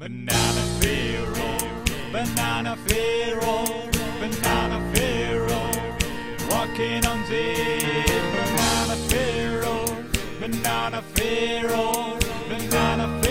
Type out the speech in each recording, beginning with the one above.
Banana Field Road, Banana Field Road, Banana Field Road, walking on zip. Banana Field Road, Banana Field Road, Banana Field Road.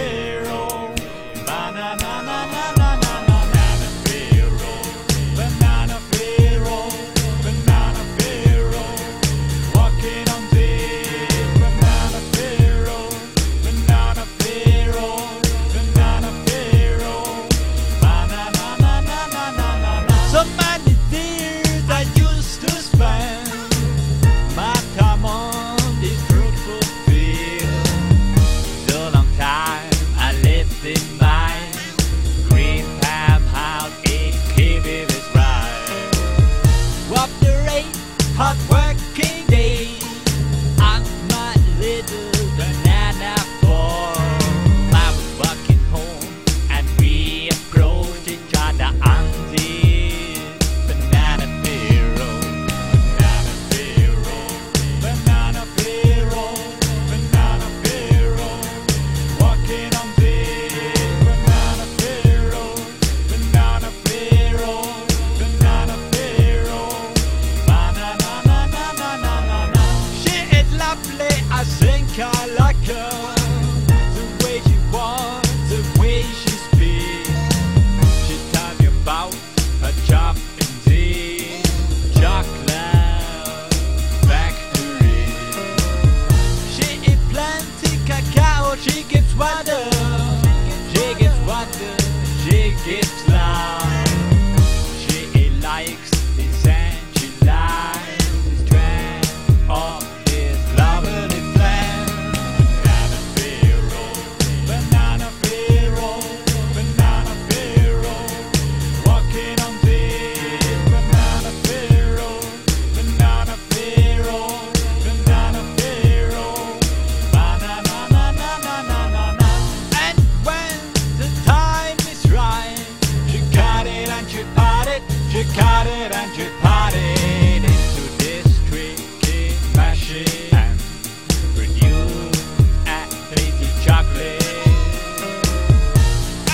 Jig she gets water, she gets love. She likes She cut it and she potted into this tricky machine and renewed athletic chocolate.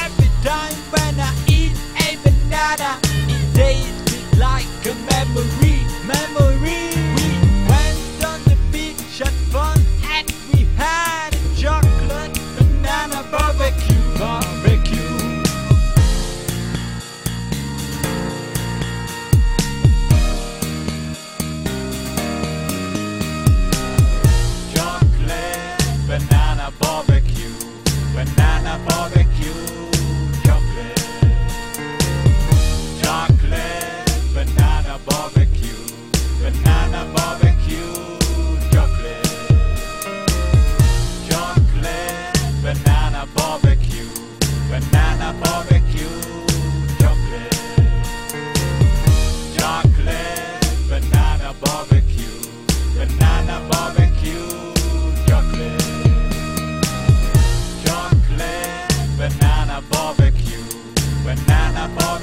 Every time when I eat a banana, it tastes half